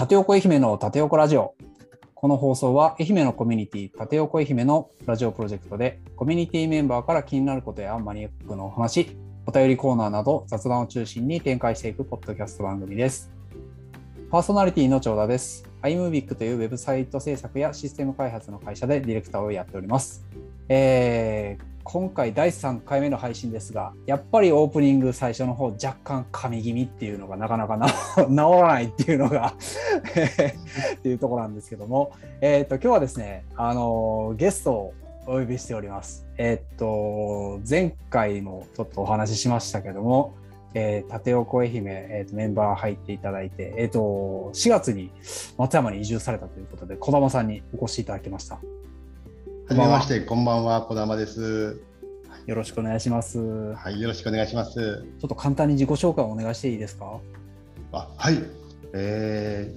縦横愛媛の縦横ラジオ。この放送は愛媛のコミュニティ縦横愛媛のラジオプロジェクトでコミュニティメンバーから気になることやマニアックのお話、お便りコーナーなど雑談を中心に展開していくポッドキャスト番組です。パーソナリティの長田です。iMovic というウェブサイト制作やシステム開発の会社でディレクターをやっております。えー今回第3回目の配信ですが、やっぱりオープニング最初の方若干噛み気味っていうのがなかなか 治らないっていうのが っていうところなんですけども、えっ、と今日はですね、あのゲストをお呼びしております。えっ、と前回もちょっとお話ししましたけども、えー、縦横愛媛、えーとメンバー入っていただいて、えっ、と4月に松山に移住されたということで、児玉さんにお越しいただきました。はじめまして、こんばんは、児玉です。よろしくお願いします。ちょはい、よろしくお願いします。っと簡単に自己紹介をお願いしていいですか？あ、はい、え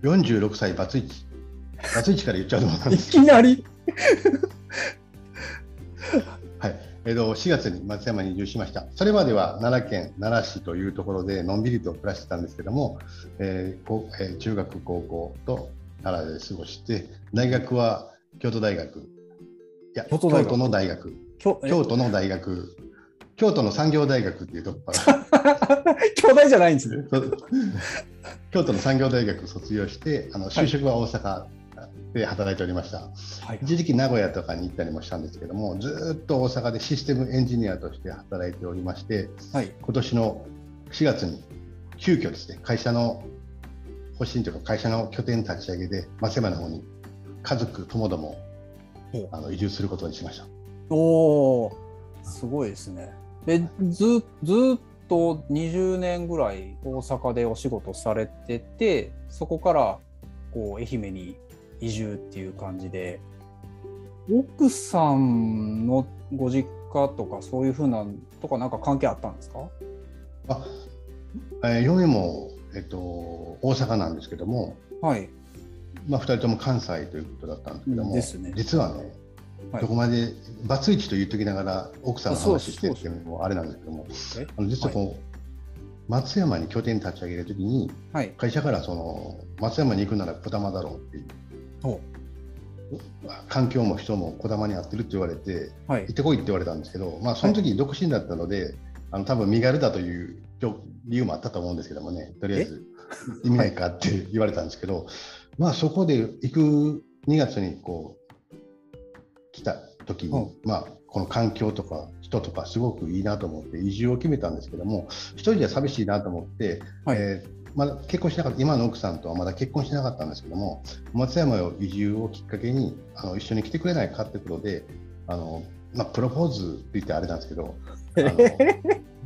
ー、46歳バツイチ。バツイチから言っちゃうと思ったんすけど。きなり はい、えーと、4月に松山に移住しました。それまでは奈良県奈良市というところでのんびりと暮らしてたんですけども、えーこうえー中学、高校と奈良で過ごして、大学は京都大学。いや、京都の大学。京都の大学。京都の産業大学っていうところから。兄弟じゃないんですね。京都の産業大学卒業してあの就職は大阪で働いておりました、はい。一時期名古屋とかに行ったりもしたんですけどもずーっと大阪でシステムエンジニアとして働いておりましてはい。今年の4月に急遽ですね会社の方針というか会社の拠点立ち上げで松山の方に家族ともどもあの移住することにしましたおお、すごいですね。で、ずずっと20年ぐらい大阪でお仕事されてて、そこからこう愛媛に移住っていう感じで、奥さんのご実家とかそういうふうなとかなんか関係あったんですか？あ、えー嫁も、えっと、大阪なんですけどもはい。まあ、2人とも関西ということだったんですけども、ね実はね、はいどこまでバツイチと言っときながら奥さんの話してっていうのもあれなんですけどもえあの実はこう、松山に拠点立ち上げるときにはい。会社からその松山に行くなら児玉だろうっていうほ環境も人も児玉に合ってるって言われてう。はい行。ってこいって言われたんですけど、まあ、その時独身だったので、あの多分身軽だという理由もあったと思うんですけどもねとりあえず意味ないかって言われたんですけど、まあそこで行く2月にこう来た時に、うん。まあこの環境とか人とかすごくいいなと思って移住を決めたんですけども一人じゃ寂しいなと思って、はい。えーまだ結婚しなかった今の奥さんとはまだ結婚しなかったんですけども松山へ移住をきっかけにあの一緒に来てくれないかってことであの、まあ、プロポーズって言ってあれなんですけどあの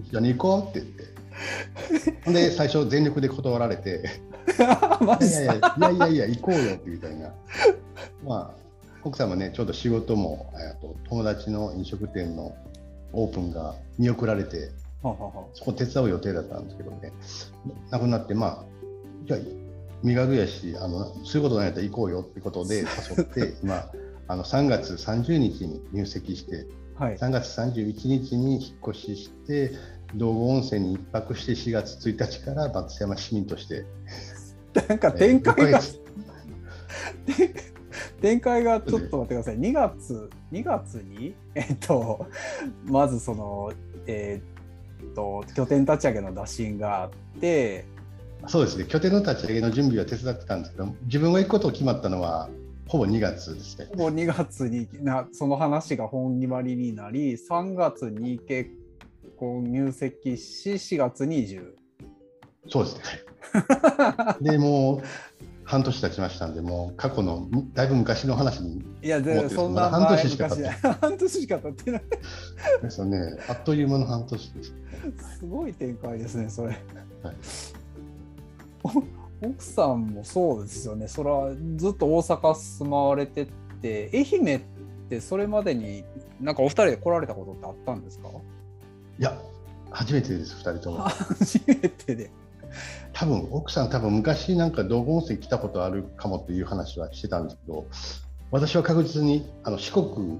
一緒に行こうって言って。で最初全力で断られて マジいやい。やいやいや行こうよみたいなまあ奥さんもねちょうど仕事もえーと友達の飲食店のオープンが見送られてそこ手伝う予定だったんですけどねなくなってまあじゃあ身軽やしあのそういうことないやったら行こうよってことで 誘って今あの3月30日に入籍してはい。3月31日に引っ越しして道後温泉に1泊して4月1日から松山市民として、なんかえー展開が 展開がちょっと待ってください。2月、2月に、えっと、まずその、えっと、拠点立ち上げの打診があって、そうですね拠点の立ち上げの準備は手伝ってたんですけど自分が行くことを決まったのはほぼ2月ですね。もう2月になその話が本決まりになり、3月に結婚入籍し、4月に移住。そうですね。でもう半年経ちましたんで、もう過去のだいぶ昔の話にいや、でそんな半年しか経って前昔 半年しか経ってない。ですよね。あっという間の半年です。すごい展開ですね、それ。はいお奥さんもそうですよね、それはずっと大阪住まわれてて、愛媛ってそれまでになんかお二人で来られたことってあったんですか？いや、初めてです、2人とも。初めてで。多分奥さん、多分昔なんか道後温泉来たことあるかもっていう話はしてたんですけど、私は確実にあの四国、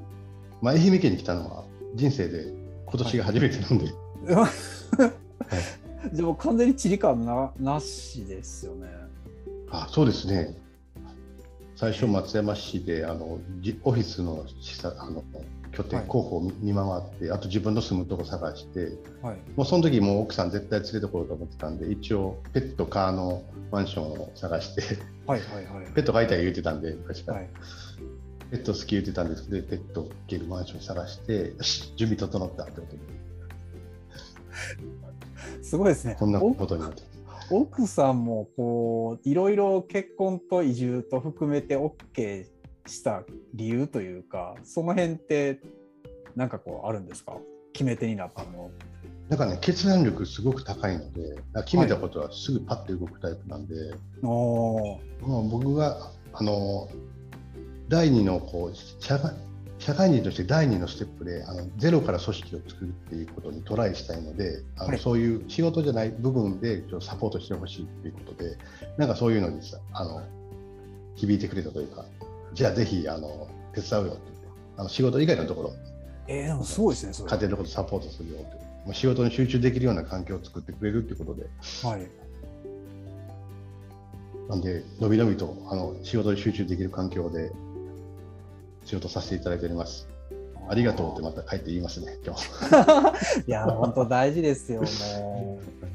まあ、愛媛県に来たのは人生で今年が初めてなんで、でも完全に地理感ななしですよね。あそうですね。最初、松山市であのじオフィスのあの拠点はい候補を見見回って、あと自分の住むとこ探して、はい。もうその時もう奥さん絶対連れてこようと思ってたんで、一応、ペットカーのマンションを探して、はいはいはい。ペット飼いたい言ってたんで、昔から、はい。ペット好き言ってたんですけど、ペットをけるマンション探して、よし、準備整ったってことで、すごいですね。こんなおことになって。奥さんもこういろいろ結婚と移住と含めて OK した理由というかその辺ってなんかこうあるんですか？決め手になったの。なんかね、決断力すごく高いので、決めたことはすぐパッと動くタイプなんで、おまあ、僕があの第二のこう社会社会人として第二のステップであのゼロから組織を作るっていうことにトライしたいのであの、はい。そういう仕事じゃない部分でちょっとサポートしてほしいっていうことでなんかそういうのにさあの響いてくれたというかじゃあぜひあの手伝うよって言ってあの仕事以外のところえー、でもすごいですねそれ。家庭のことサポートするよって。もう仕事に集中できるような環境を作ってくれるってことで。はい。なんで、のびのびとあの仕事に集中できる環境で仕事させていただいております。ありがとうってまた帰って言いますね、今日。いや本当大事ですよもう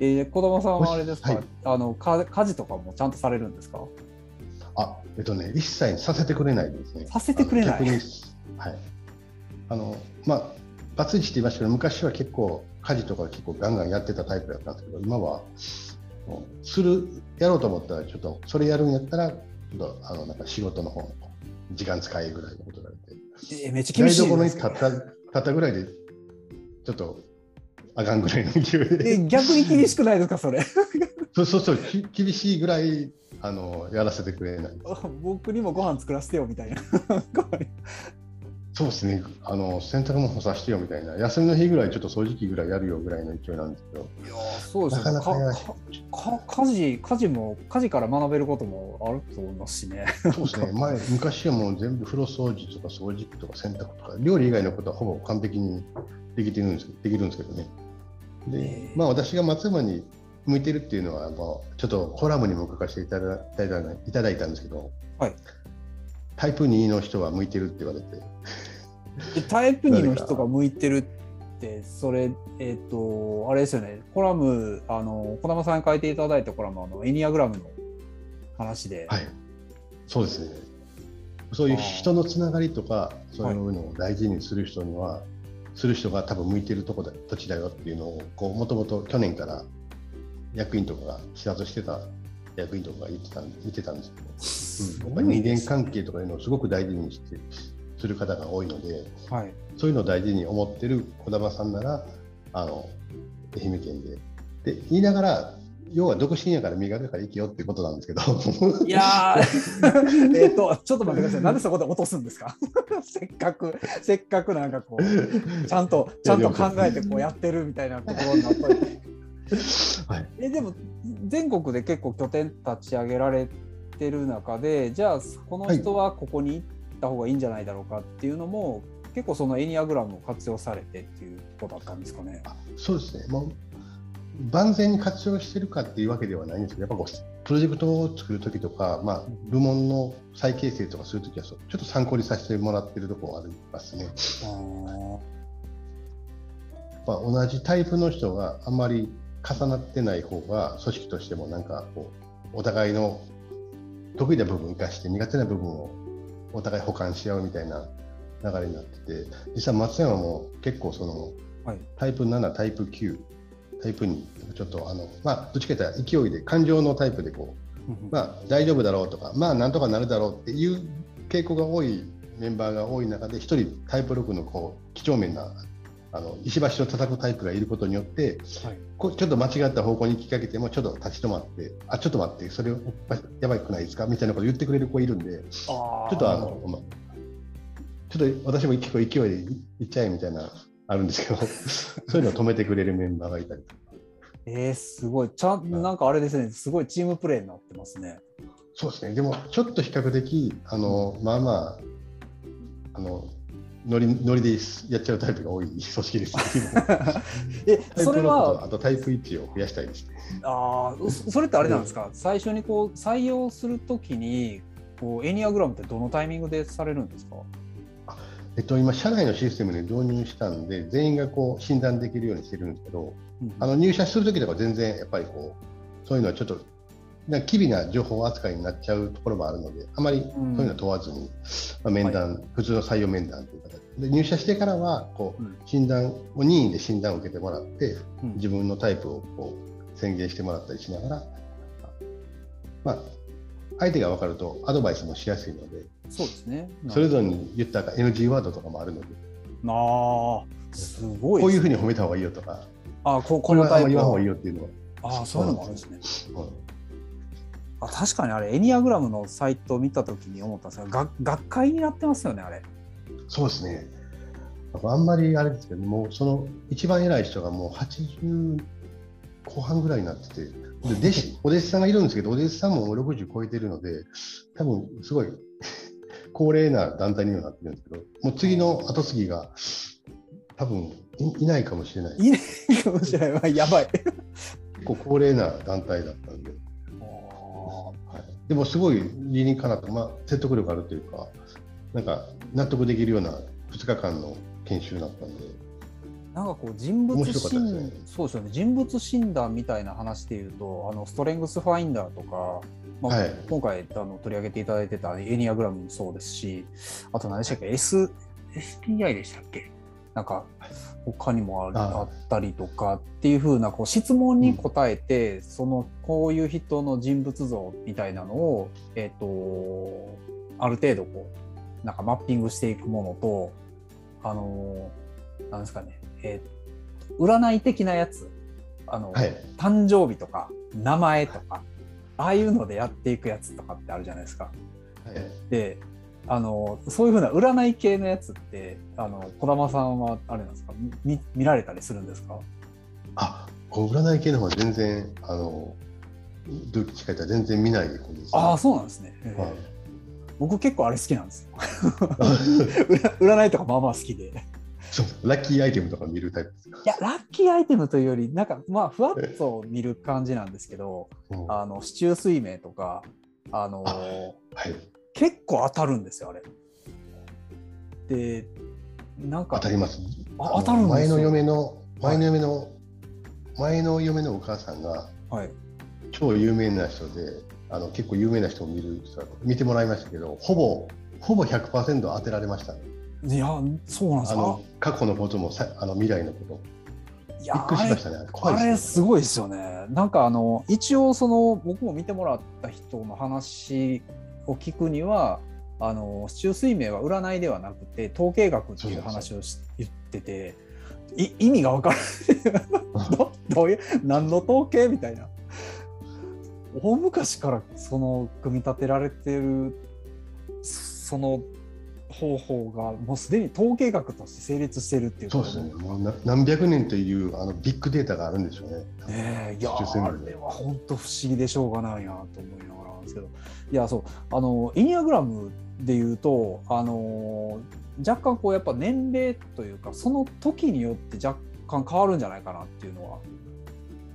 えー、子供さんはあれですか、はい。あのか家事とかもちゃんとされるんですか？あ、えっとね、一切させてくれないですね。させてくれない？はい。あの、まあ、バツイチって言いましたけど、昔は結構、家事とか結構ガンガンやってたタイプだったんですけど、今は、する、やろうと思ったら、ちょっと、それやるんやったら、ちょっと、あの、なんか仕事の方の時間使いぐらいのことがあって、えーめっちゃ厳しい台所に立った、立ったぐらいで、ちょっと、あかんぐらいの勢いえで、逆に厳しくないですかそれ？そうそうそう、き厳しいぐらい、あの、やらせてくれない。僕にもご飯作らせてよみたいな。そうですね、あの洗濯物干させてよみたいな、休みの日ぐらいちょっと掃除機ぐらいやるよぐらいの勢いなんですけど、いやーそうですよね。なかなかやかか家事家事も家事から学べることもあると思いますしね。そうですね、前、昔はもう全部風呂掃除とか掃除機とか洗濯とか、料理以外のことはほぼ完璧にできてるんですできるんですけどね。でまあ私が松山に向いてるっていうのは、まあ、ちょっとコラムにも書かせていただいたいただいたんですけど、はい。タイプ2の人は向いてるって言われて、でタイプ2の人が向いてるってそれえっ、とあれですよね。コラムあの児玉さんに書いていただいたコラムあのエニアグラムの話で、はい、そうですね。そういう人のつながりとか、そういうのを大事にする人には、する人が多分向いてるとこだ土地だよっていうのを、こうもともと去年から役員とかが視察してた役員とかが言ってたん言ってたんですけど、うん、やっぱり人間関係とかいうのをすごく大事にしてする方が多いので、はい、そういうのを大事に思ってる児玉さんなら、あの愛媛県で。で言いながら、要は独身やから身軽やから生きようってことなんですけど。いやー。えっとちょっと待ってください。なんでそこで落とすんですか？せっかくせっかくなんかこうちゃんとちゃんと考えてこうやってるみたいなところになった。りはい、えでも全国で結構拠点立ち上げられてる中でじゃあこの人はここに行った方がいいんじゃないだろうかっていうのも、結構そのエニアグラムを活用されてっていうことだったんですかね。あそうですね、もう万全に活用してるかっていうわけではないんですけど、やっぱこうプロジェクトを作るときとか、まあ、部門の再形成とかするときはちょっと参考にさせてもらってるところはありますね。まあ、同じタイプの人があんまり重なってない方が、組織としてもなんかこう、お互いの得意な部分を生かして、苦手な部分をお互い補完し合うみたいな流れになってて、実際、松山も結構その、はい、タイプ7、タイプ9、タイプ2、ちょっとあの、まあ、どっちかというと勢いで、感情のタイプでこう、まあ、大丈夫だろうとか、まあ、なんとかなるだろうっていう傾向が多いメンバーが多い中で、一人タイプ6のこう几帳面なあの石橋を叩くタイプがいることによって、はい、こうちょっと間違った方向に引きかけても、ちょっと立ち止まって、あちょっと待って、それやばくないですかみたいなことを言ってくれる子いるんで、ちょっとあの、まあ、ちょっと私も結構勢いでいっちゃえみたいな、あるんですけど、そういうのを止めてくれるメンバーがいたりとか。えー、すごい、ちゃんなんかあれですね、すごいチームプレーになってますね。そうですね、でもちょっと比較的、あのまあまあ、あのノリノリでやっちゃうタイプが多い 組織です。えタイプ6それはとあとタイプ1を増やしたいです。あーそそれってあれなんですか、最初にこう採用するときにこうエニアグラムってどのタイミングでされるんですか？えっと、今、社内のシステムに導入したんで、全員がこう診断できるようにしてるんですけど、あの入社するときとか全然やっぱりこう、そういうのはちょっと、な機微な情報扱いになっちゃうところもあるので、あまりそういうのは問わずに、まあ、面談、普通の採用面談という形で、入社してからはこううん。診断を任意で診断を受けてもらって、うん。自分のタイプをこう宣言してもらったりしながら、まあ、相手が分かるとアドバイスもしやすいので、そうですね。それぞれに言ったか NG ワードとかもあるので、ああ、すごいこういうふうに。に褒めた方がいいよとか、あここのタイプ言わん方がいいは。よっていうのは、ああ、そういうのもあるんですね。うんあ確かにあれ、エニアグラムのサイトを見たときに思ったんですが、が学会になってますよね、あれ。そうですね。あんまりあれですけど、もうその一番偉い人がもう80後半ぐらいになってて、で弟子お弟子さんがいるんですけど、お弟子さんも60超えてるので、多分すごい高齢な団体にはなってるんですけど、もう次の後継ぎが多分いいないかもしれない。いいねかもしれない。やばい。結構高齢な団体だったんで、あはい、でもすごい理にかなって、まあ、説得力あるというか、なんか納得できるような2日間の研修だったんで、ーなんかこう人物診、ねそうですよね。人物診断みたいな話でいうと、あのストレングスファインダーとか、まあはい。今回あの取り上げていただいてたエニアグラムもそうですし、あと何でしたっけ、S、SPI でしたっけ？なんか他にもあるああ。ったりとかっていうふうなこう質問に答えて、そのこういう人の人物像みたいなのを、えっとある程度こうなんかマッピングしていくものとあのなんですかね、えー占い的なやつ。あの、はい、誕生日とか名前とかああいうのでやっていくやつとかってあるじゃないですか。はいであのそういうふうな占い系のやつってあの児玉さんはあれなんですか？見見られたりするんですか？あこう占い系の方は全然、あのどっちかというと全然見ない方です、ね。ああそうなんですね、えーはい。僕結構あれ好きなんですよ。占 占いとかまあまあ好きでラッキーアイテムとか見るタイプですか？やラッキーアイテムというよりなんかまあふわっと見る感じなんですけどうんあの市中水明とかあのあはい、結構当たるんですよあれ。でなんか当たります？あ当たるんですよ。前の嫁の前の嫁の、前の嫁のお母さんがはい。超有名な人で、あの結構有名な人を見る見てもらいましたけど、ほぼほぼ100%当てられましたね。いやそうなんですよあの過去のこともさあの未来のこと。いやびっくりしましたね。あれすごいですよね。なんかあの一応その僕も見てもらった人の話を聞くにはあの市中水明は占いではなくて統計学っていう話をし言っててい意味が分からない どどういう何の統計？みたいな大昔からその組み立てられてるその方法がもうすでに統計学として成立してるっていうそうですね。もうな何百年というあのビッグデータがあるんでしょうね。ねえいやあれは本当不思議でしょうがないなと思いながらなんですけどいやそうあのエニアグラムでいうとあの若干こうやっぱ年齢というかその時によって若干変わるんじゃないかなっていうのは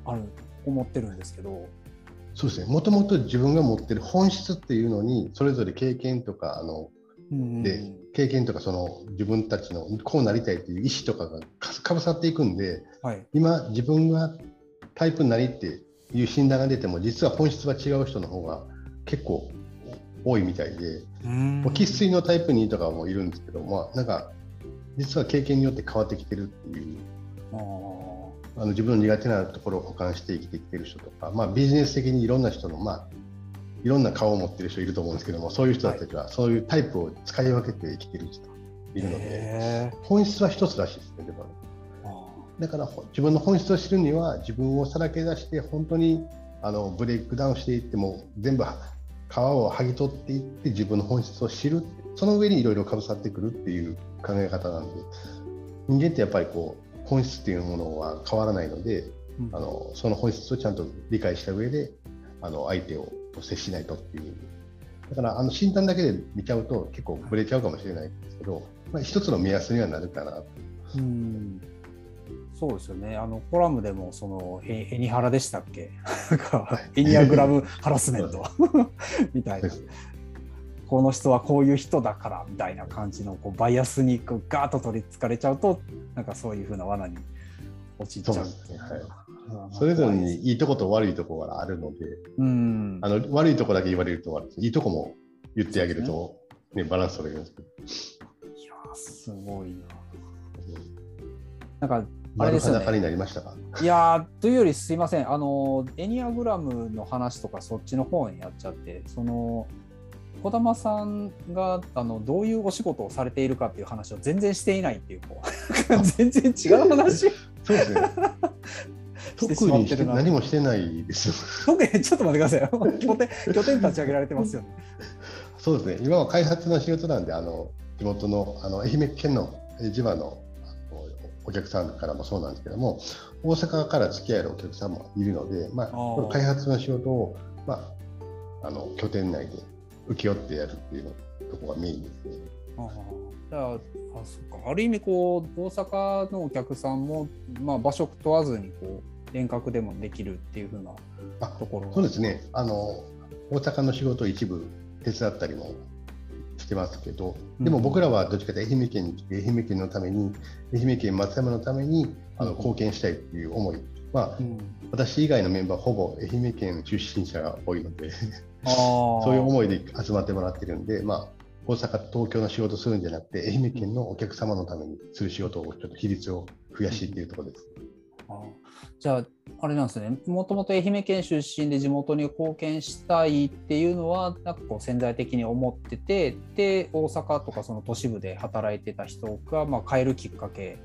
ある思ってるんですけどそうですね。もともと自分が持ってる本質っていうのに、それぞれ経験とか、あので経験とかその自分たちのこうなりたいっていう意思とかがかかぶさっていくんで、はい。今自分がタイプになりっていう診断が出ても実は本質は違う人の方が結構多いみたいでうん。生粋のタイプ2とかもいるんですけど、まあ、なんか実は経験によって変わってきてるっていうあの自分の苦手なところを補完して生きてきてる人とか、まあ、ビジネス的にいろんな人の、まあ、いろんな顔を持ってる人いると思うんですけどもそういう人たちはそういうタイプを使い分けて生きてる人いるので本質は一つらしいですねでも。あだからほ自分の本質を知るには自分をさらけ出して本当にあのブレイクダウンしていっても全部皮を剥ぎ取っていって自分の本質を知るその上にいろいろかぶさってくるっていう考え方なんで人間ってやっぱりこう本質っていうものは変わらないのでーうん。あのその本質をちゃんと理解した上であの相手を接しないとっていう。だからあの診断だけで見ちゃうと結構ぶれちゃうかもしれないんですけど、まあ、一つの目安にはなるかなう。ん。そうですよね。あのコラムでもそのエエニハラでしたっけ？なんかエニアグラムハラスメント。みたいな。この人はこういう人だからみたいな感じのこうバイアスにこうガーッと取りつかれちゃうとなんかそういうふうな罠に陥っちゃう。そうですね。はいそれぞれにいいとこと悪いとこがあるので、うんあの悪いとこだけ言われると悪いいいとこも言ってあげると、ねバランス取れるんですけど。いやーすごいな。なんかあれ丸ですよ裸にね。なりましたか？いやーというよりすいませんあのエニアグラムの話とかそっちの方にやっちゃってその児玉さんがあのどういうお仕事をされているかっていう話を全然していないっていうこう 全然違う話そうですね。してし特にしてまってるな何もしてないですよ。特にちょっと待ってくださいよ拠点拠点立ち上げられてますよね。そうですね。今は開発の仕事なんで、あの地元のあの愛媛県のえ地場のあのお客さんからもそうなんですけども、大阪から付き合えるお客さんもいるので、まあ、開発の仕事を、まあ、あの拠点内で請け負ってやるっていうのところがメインですね。あーじゃああそっかある意味こう大阪のお客さんも、まあ、場所問わずにこう遠隔でもできるっていうふうなあところがそうですね。あの大阪の仕事を一部手伝ったりもしてますけど、でも僕らはどっちかというと愛媛県に来て、愛媛県のために、愛媛県松山のためにあのうん。貢献したいっていう思い、まあう、ん。私以外のメンバー、ほぼ愛媛県出身者が多いので、そういう思いで集まってもらってるんで、まあ、大阪、東京の仕事するんじゃなくて、愛媛県のお客様のためにする仕事をちょっと比率を増やしっていうところです。あーじゃああれなんですねもともと愛媛県出身で地元に貢献したいっていうのはなんかこう潜在的に思っててで大阪とかその都市部で働いてた人が、まあ、変えるきっかけ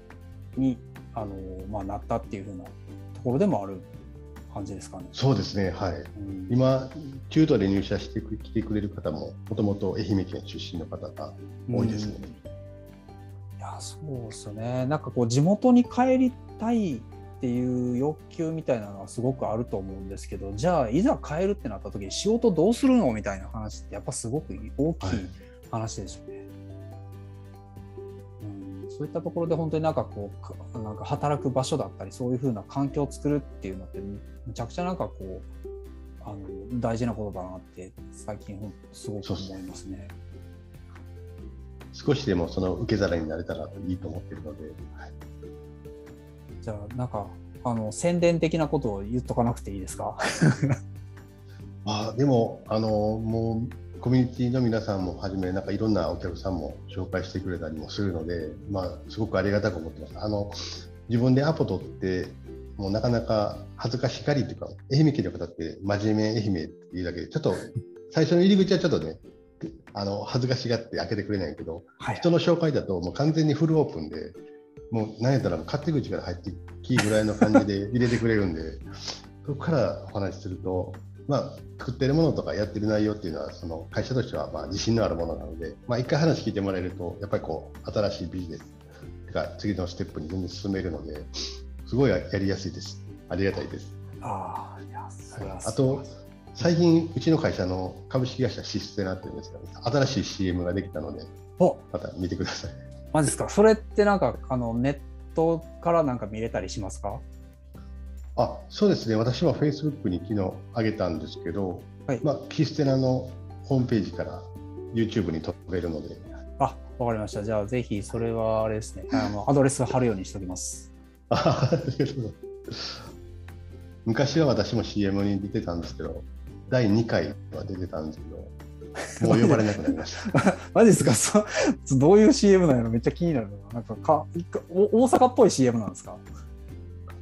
にあの、まあ、なったっていうふうなところでもある感じですかね。そうですね、はい。うん今、中途で入社してきてくれる方も、もともと愛媛県出身の方が多いですね。いやそうですよねなんかこう地元に帰りたいっていう欲求みたいなのはすごくあると思うんですけどじゃあいざ帰るってなった時に仕事どうするのみたいな話ってやっぱすごく大きい話ですよね。うんそういったところで本当になんかこうなんか働く場所だったりそういうふうな環境を作るっていうのってむちゃくちゃなんかこうあの大事なことだなって最近すごく思いますね。少しでもその受け皿になれたらいいと思ってるので、はいじゃあなんかあの宣伝的なことを言っとかなくていいですか？あでもあの、もうコミュニティの皆さんもはじめ、なんかいろんなお客さんも紹介してくれたりもするので、まあ、すごくありがたく思ってます。あの自分でアポ取って、もうなかなか恥ずかしがりというか、愛媛県の方って真面目愛媛っていうだけで、ちょっと最初の入り口はちょっとね、あの恥ずかしがって開けてくれないけど、はい人の紹介だともう完全にフルオープンで、もう何やったら勝手口から入ってきぐらいの感じで入れてくれるんで、そこからお話しすると、まあ、作ってるものとかやってる内容っていうのは、その会社としてはまあ自信のあるものなので、まあ、一回話聞いてもらえると、やっぱりこう新しいビジネスが次のステップに全然進めるので、すごいやりやすいです。ありがたいです。ああいやそれはあと、最近、うちの会社の株式会社システナっていうんですけど、新しい CM ができたので、おまた見てください。マジですか？それってなんかあのネットからなんか見れたりしますか？あそうですね、私は Facebook に昨日上げたんですけど、はい。まあ、キステナのホームページから YouTube に飛べるので、あわかりました。じゃあぜひそれはあれですね。あのアドレス貼るようにしておきます。昔は私も CM に出てたんですけど、第2回は出てたんですけど、もう呼ばれなくなりました。マジですか？そどういう CM なのめっちゃ気になるな。なんかかお大阪っぽい CM なんですか？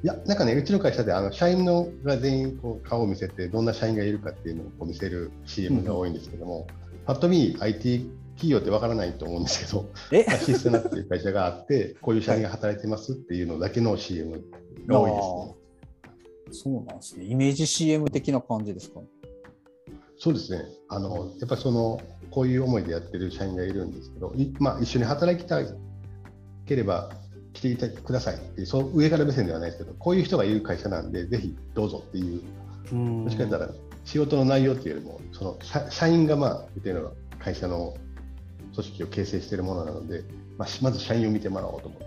いや、なんかね、うちの会社であの社員のが全員こう顔を見せて、どんな社員がいるかっていうのをこう見せる CM が多いんですけども、ぱっと見 IT 企業ってわからないと思うんですけど、え？アシステナっていう会社があって、こういう社員が働いてますっていうのだけの CM が多いですね。そうなんですね。イメージ CM 的な感じですか？そうですね。あの、やっぱりその、こういう思いでやってる社員がいるんですけど、いまあ、一緒に働きたければ来ていてくださいってそう上から目線ではないですけど、こういう人がいる会社なんで、ぜひどうぞっていう、うんもしかしたら仕事の内容っていうよりも、その社社員がまあ、言ってるのが会社の組織を形成しているものなので、まあ、まず社員を見てもらおうと思って、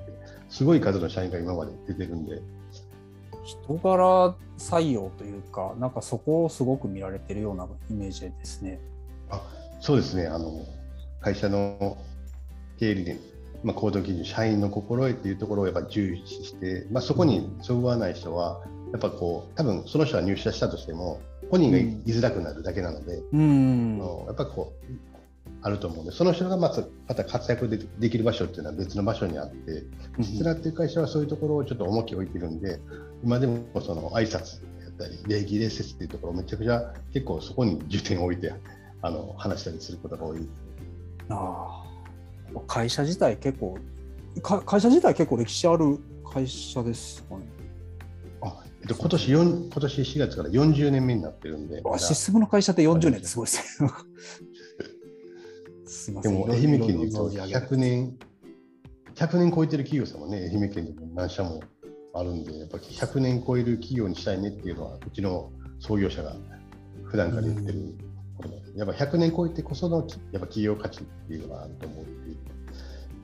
すごい数の社員が今まで出てるんで。人柄採用というか、なんかそこをすごく見られてるようなイメージですね。あそうですね。あの、会社の経営理念、まあ、行動基準、社員の心得っていうところをやっぱ重視して、まあ、そこにそぐわない人は、やっぱこう、多分その人は入社したとしても、本人が居づらくなるだけなので、うん、やっぱこう、あると思うんで、その人がまたまた活躍でできる場所っていうのは別の場所にあって、実らっていう会社はそういうところをちょっと重きを置いてるんで、今でもその挨拶やったり、礼儀礼節っていうところ、めちゃくちゃ結構そこに重点を置いてあの話したりすることが多い。あ会社自体結構会社自体結構歴史ある会社ですかね。あえっと、今年4今年4月から40年目になってるんで。システムの会社って40年ってすごいですね。すみません。でも愛媛県でいうと100年、100年超えてる企業さんもね、愛媛県でも何社もあるんで、やっぱり100年超える企業にしたいねっていうのは、うちの創業者が普段から言ってるやっぱ100年超えてこそのやっぱ企業価値っていうのがあると思っていて、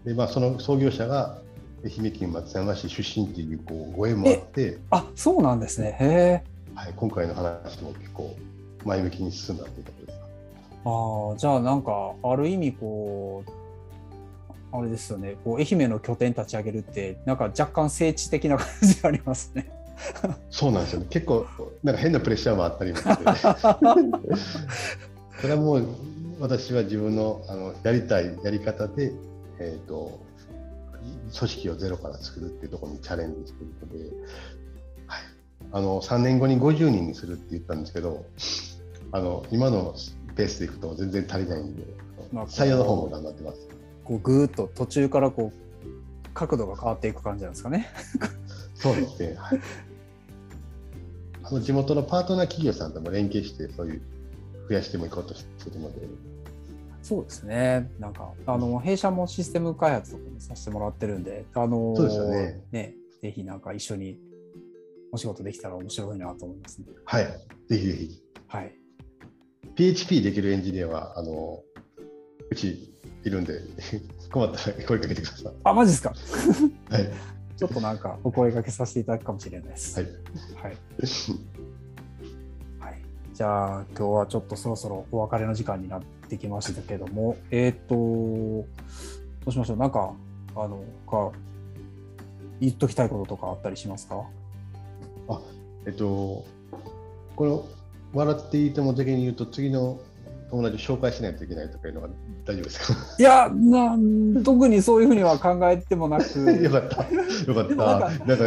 でまあ、その創業者が愛媛県松山市出身っていうこうご縁もあって、あそうなんですね、へはい、今回の話も結構前向きに進んだということです。あじゃあなんかある意味こうあれですよね。こう愛媛の拠点立ち上げるってなんか若干聖地的な感じありますね。そうなんですよね。結構なんか変なプレッシャーもあったりもして。それはもう私は自分のあのやりたいやり方で、えーと、組織をゼロから作るっていうところにチャレンジしているので、はい、あの3年後に50人にするって言ったんですけどあの今のペースでいくと全然足りないんで、まあ、採用の方も頑張ってます。こうぐーっと途中からこう角度が変わっていく感じなんですかね。そうですね。はい、あの地元のパートナー企業さんとも連携して、そういう増やしてもいこうとしてるので。そうですね。なんか、あの、弊社もシステム開発とかもさせてもらってるんで、あの、そうですよね。ね、ぜひなんか一緒にお仕事できたら面白いなと思いますね。はい。ぜひぜひ。はい。PHP できるエンジニアは、あの、うちいるんで、困ったら声かけてください。あ、マジですか？はい。ちょっとなんかお声掛けさせていただくかもしれないです。はい。はい。はい、じゃあ今日はちょっとそろそろお別れの時間になってきましたけども、えっ、ー、とどうしましょう？なんかあのか言っときたいこととかあったりしますか？あ、えっとこの笑っていても的に言うと次の友達紹介しないといけないとかいうのが大丈夫ですか？いやな特にそういうふうには考えてもなく。よかった。よかった。なんか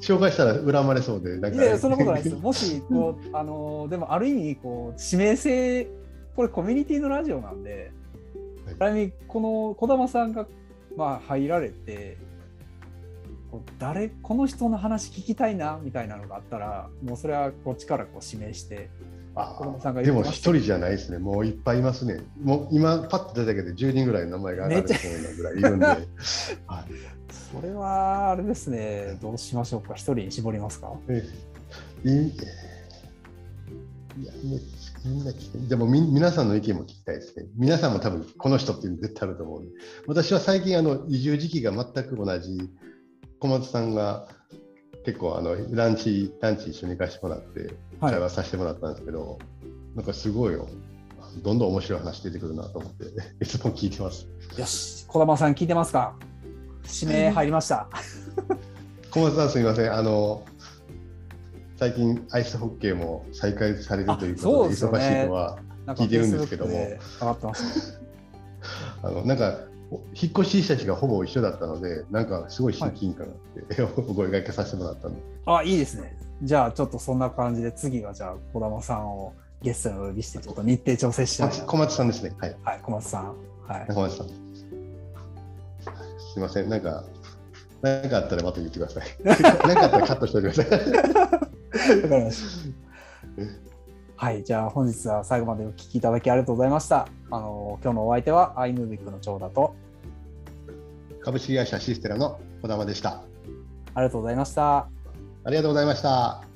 紹介したら恨まれそうでいやいやそんなことないですもしこう あのでもある意味こう指名性これコミュニティのラジオなんで、はい、この児玉さんがまあ入られて誰この人の話聞きたいなみたいなのがあったらもうそれはこっちからこう指名してあでも一人じゃないですね、もういっぱいいますね。もう今、パッと出たけど、10人ぐらいの名前が上がるぐらいいるんで。はい、それはあれですね、どうしましょうか、一人に絞りますか？えいいいやみんなでもみ皆さんの意見も聞きたいですね。皆さんも多分この人っていうの絶対あると思う私は最近あの移住時期が全く同じ小松さんが結構あのランチランチ一緒に行かせてもらって会話させてもらったんですけど、はい、なんかすごいよ。どんどん面白い話出てくるなと思って いつも聞いてます。よし。児玉さん聞いてますか？指名入りました。小松さんすみません。あの最近アイスホッケーも再開されるということで忙しいのは聞いてるんですけども、あのなんか 引っ越ししたちがほぼ一緒だったので、なんかすごい親近感があって、はい、お声掛けさせてもらったんで。あ、いいですね。じゃあちょっとそんな感じで、次はじゃあ児玉さんをゲストにお呼びして、ちょっと日程調整して小松さんですね。はい。はい、小松さん。はい。小松さん。すみません、なんか、何かあったらまた言ってください。何かあったらカットしておいてください。わかりました。はい、じゃあ本日は最後までお聞きいただきありがとうございました。あの今日のお相手は iMovie の長田と株式会社システラの児玉でした。ありがとうございました。ありがとうございました。